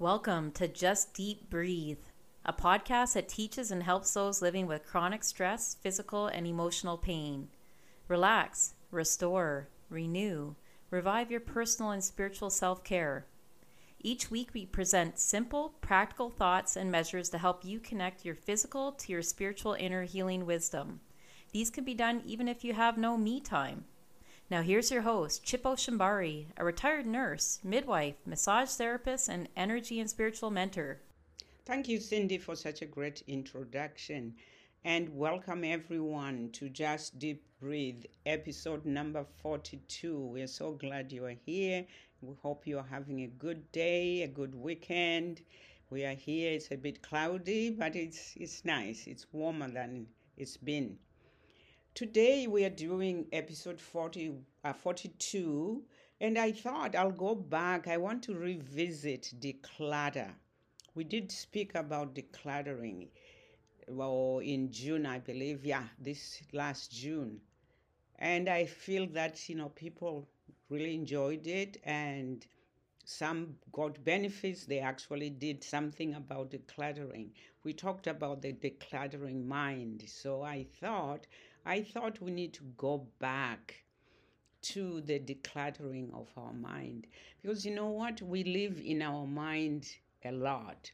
Welcome to Just Deep Breathe, a podcast that teaches and helps those living with chronic stress, physical, and emotional pain. Relax, restore, renew, revive your personal and spiritual self care. Each week, we present simple, practical thoughts and measures to help you connect your physical to your spiritual inner healing wisdom. These can be done even if you have no me time. Now, here's your host, Chippo Shambari, a retired nurse, midwife, massage therapist, and energy and spiritual mentor. Thank you, Cindy, for such a great introduction. And welcome everyone to Just Deep Breathe, episode number 42. We're so glad you are here. We hope you are having a good day, a good weekend. We are here. It's a bit cloudy, but it's it's nice. It's warmer than it's been. Today we are doing episode 40, uh, 42, and I thought I'll go back. I want to revisit declutter. We did speak about decluttering well, in June, I believe. Yeah, this last June. And I feel that, you know, people really enjoyed it and some got benefits. They actually did something about decluttering. We talked about the decluttering mind. So I thought I thought we need to go back to the decluttering of our mind. Because you know what? We live in our mind a lot.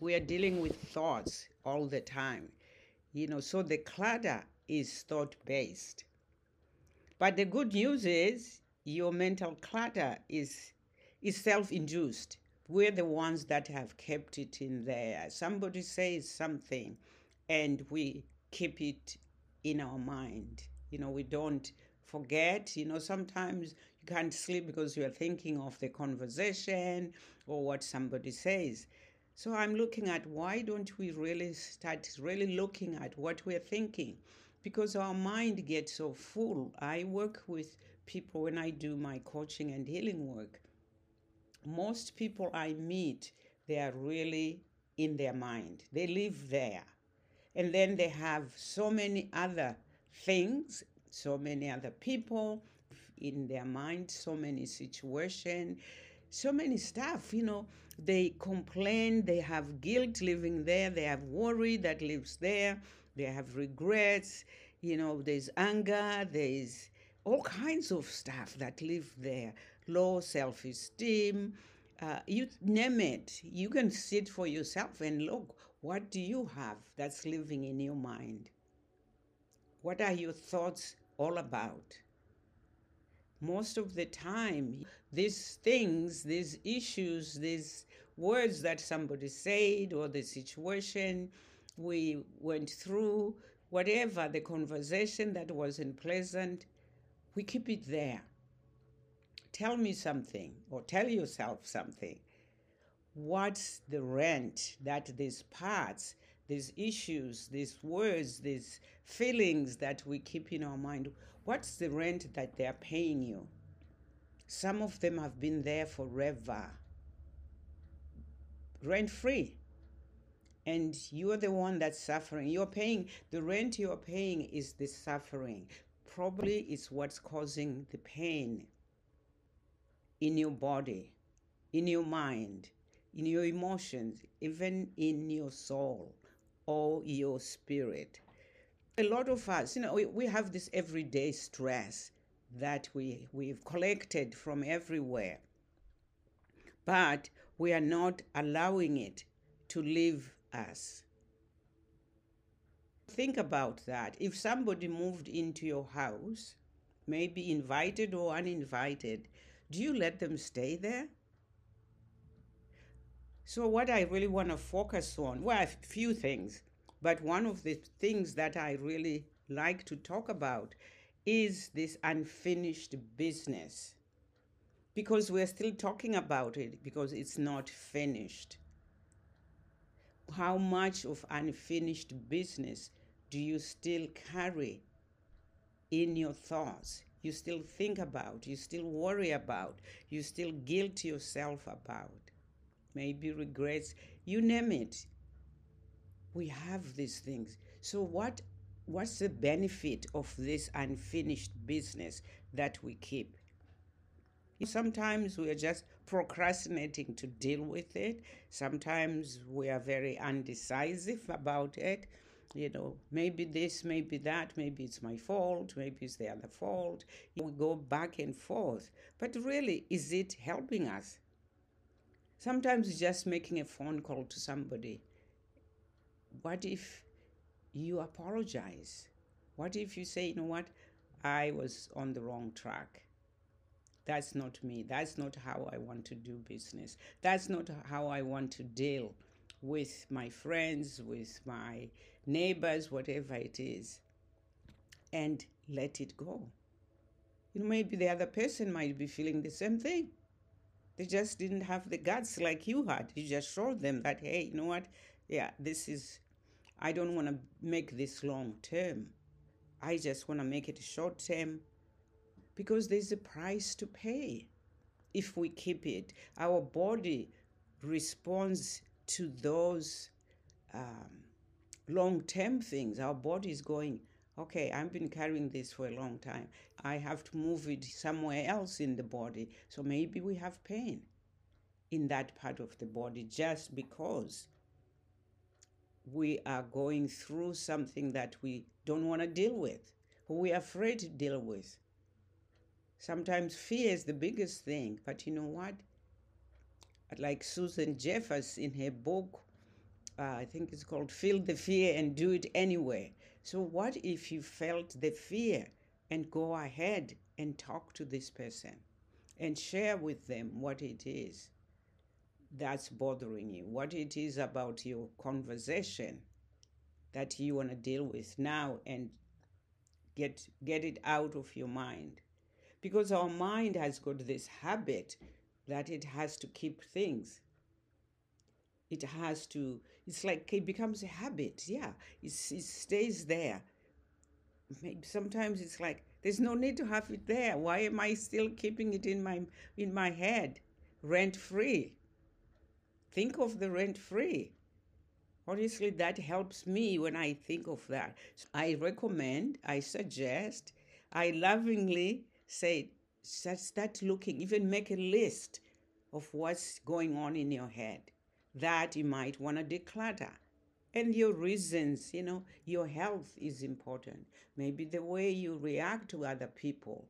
We are dealing with thoughts all the time. You know, so the clutter is thought based. But the good news is your mental clutter is is self-induced. We're the ones that have kept it in there. Somebody says something and we keep it in our mind. You know, we don't forget. You know, sometimes you can't sleep because you're thinking of the conversation or what somebody says. So I'm looking at why don't we really start really looking at what we're thinking? Because our mind gets so full. I work with people when I do my coaching and healing work. Most people I meet, they are really in their mind. They live there and then they have so many other things so many other people in their mind so many situations so many stuff you know. They complain they have guilt living there they have worry that lives there they have regrets you know there's anger there's all kinds of stuff that live there. Low self-esteem uh, you name it. You can sit for yourself and look what do you have that's living in your mind? What are your thoughts all about? Most of the time, these things, these issues, these words that somebody said, or the situation we went through, whatever the conversation that wasn't pleasant, we keep it there. Tell me something, or tell yourself something what's the rent that these parts, these issues, these words, these feelings that we keep in our mind, what's the rent that they're paying you? Some of them have been there forever, rent free. And you're the one that's suffering. You're paying, the rent you're paying is the suffering. Probably it's what's causing the pain in your body, in your mind, in your emotions, even in your soul or your spirit. A lot of us, you know, we, we have this everyday stress that we, we've collected from everywhere, but we are not allowing it to live us. Think about that. If somebody moved into your house, maybe invited or uninvited, do you let them stay there? So, what I really want to focus on, well, a few things, but one of the things that I really like to talk about is this unfinished business. Because we're still talking about it because it's not finished. How much of unfinished business do you still carry in your thoughts? You still think about, you still worry about, you still guilt yourself about maybe regrets, you name it. We have these things. So what what's the benefit of this unfinished business that we keep? Sometimes we are just procrastinating to deal with it. Sometimes we are very undecisive about it. You know, maybe this, maybe that, maybe it's my fault, maybe it's the other fault. We go back and forth. But really, is it helping us? Sometimes just making a phone call to somebody. What if you apologize? What if you say, you know what, I was on the wrong track? That's not me. That's not how I want to do business. That's not how I want to deal with my friends, with my neighbors, whatever it is. And let it go. You know, maybe the other person might be feeling the same thing. They just didn't have the guts like you had. You just showed them that, hey, you know what? Yeah, this is, I don't want to make this long term. I just want to make it short term because there's a price to pay if we keep it. Our body responds to those um, long term things. Our body is going, okay, I've been carrying this for a long time. I have to move it somewhere else in the body. So maybe we have pain in that part of the body just because we are going through something that we don't want to deal with, or we're afraid to deal with. Sometimes fear is the biggest thing, but you know what? Like Susan Jeffers in her book, uh, I think it's called Feel the Fear and Do It Anyway. So, what if you felt the fear and go ahead and talk to this person and share with them what it is that's bothering you, what it is about your conversation that you want to deal with now and get get it out of your mind? Because our mind has got this habit that it has to keep things. It has to it's like it becomes a habit yeah it, it stays there. Maybe sometimes it's like there's no need to have it there. Why am i still keeping it in my in my head? Rent free think of the rent free honestly that helps me when i think of that. So i recommend i suggest i lovingly say, start looking, even make a list of what's going on in your head that you might want to declutter. And your reasons, you know, your health is important. Maybe the way you react to other people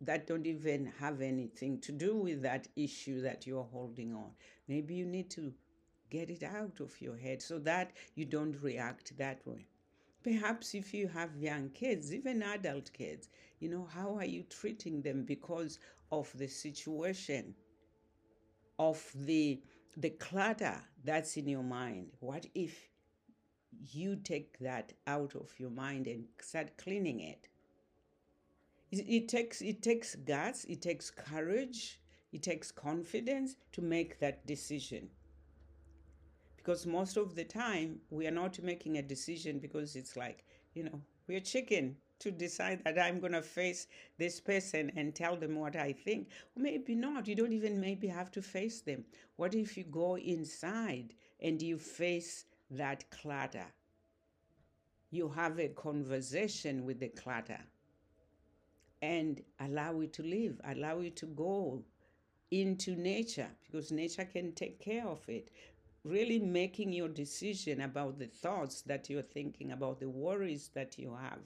that don't even have anything to do with that issue that you're holding on. Maybe you need to get it out of your head so that you don't react that way. Perhaps if you have young kids, even adult kids, you know, how are you treating them because of the situation, of the the clutter that's in your mind? What if you take that out of your mind and start cleaning it? It, takes it takes guts, it takes courage, it takes confidence to make that decision because most of the time we are not making a decision because it's like you know we're chicken to decide that i'm going to face this person and tell them what i think? Maybe not. You don't even maybe have to face them. What if you go inside and you face that clutter? You have a conversation with the clutter and allow it to live allow it to go into nature because nature can take care of it. Really making your decision about the thoughts that you're thinking about, the worries that you have.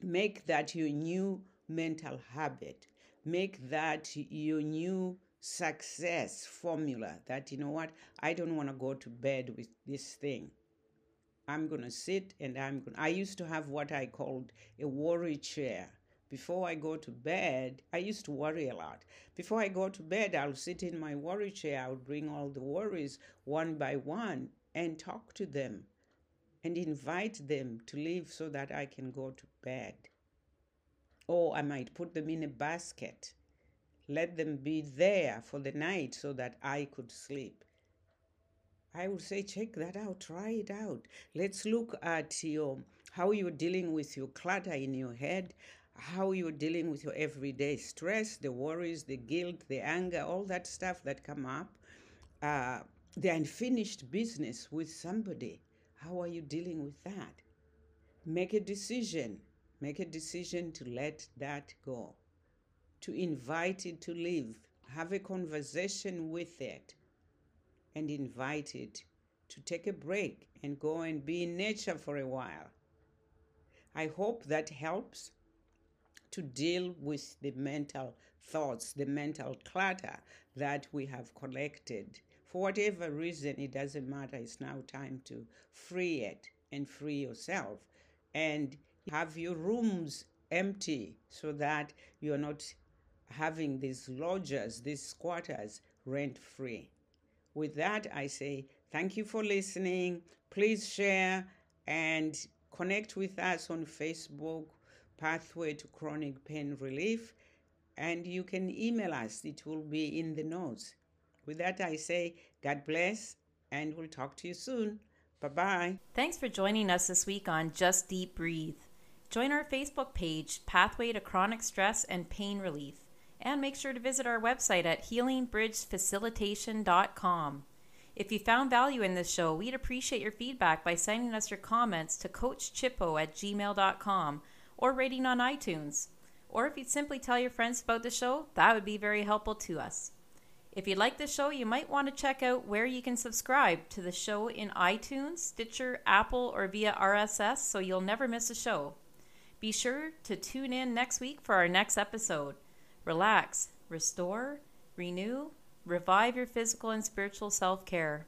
Make that your new mental habit. Make that your new success formula that, you know what, I don't want to go to bed with this thing. I'm going to sit and I'm going I used to have what I called a worry chair before I go to bed, I used to worry a lot. Before I go to bed, I'll sit in my worry chair, I'll bring all the worries one by one and talk to them and invite them to leave so that I can go to bed. Or I might put them in a basket, let them be there for the night so that I could sleep. I would say, check that out, try it out. Let's look at your how you're dealing with your clutter in your head, how you're dealing with your everyday stress, the worries, the guilt, the anger, all that stuff that come up, uh, the unfinished business with somebody. How are you dealing with that? Make a decision. Make a decision to let that go, to invite it to live have a conversation with it and invite it to take a break and go and be in nature for a while. I hope that helps to deal with the mental thoughts, the mental clutter that we have collected. For whatever reason, it doesn't matter. It's now time to free it and free yourself and have your rooms empty so that you're not having these lodgers, these squatters rent free. With that, I say thank you for listening. Please share and connect with us on Facebook, Pathway to Chronic Pain Relief, and you can email us. It will be in the notes. With that, I say God bless, and we'll talk to you soon. Bye bye. Thanks for joining us this week on Just Deep Breathe. Join our Facebook page, Pathway to Chronic Stress and Pain Relief, and make sure to visit our website at healingbridgefacilitation.com. If you found value in this show, we'd appreciate your feedback by sending us your comments to coachchippo at gmail.com or rating on iTunes. Or if you'd simply tell your friends about the show, that would be very helpful to us. If you like the show, you might want to check out where you can subscribe to the show in iTunes, Stitcher, Apple, or via RSS so you'll never miss a show. Be sure to tune in next week for our next episode. Relax, restore, renew, revive your physical and spiritual self care.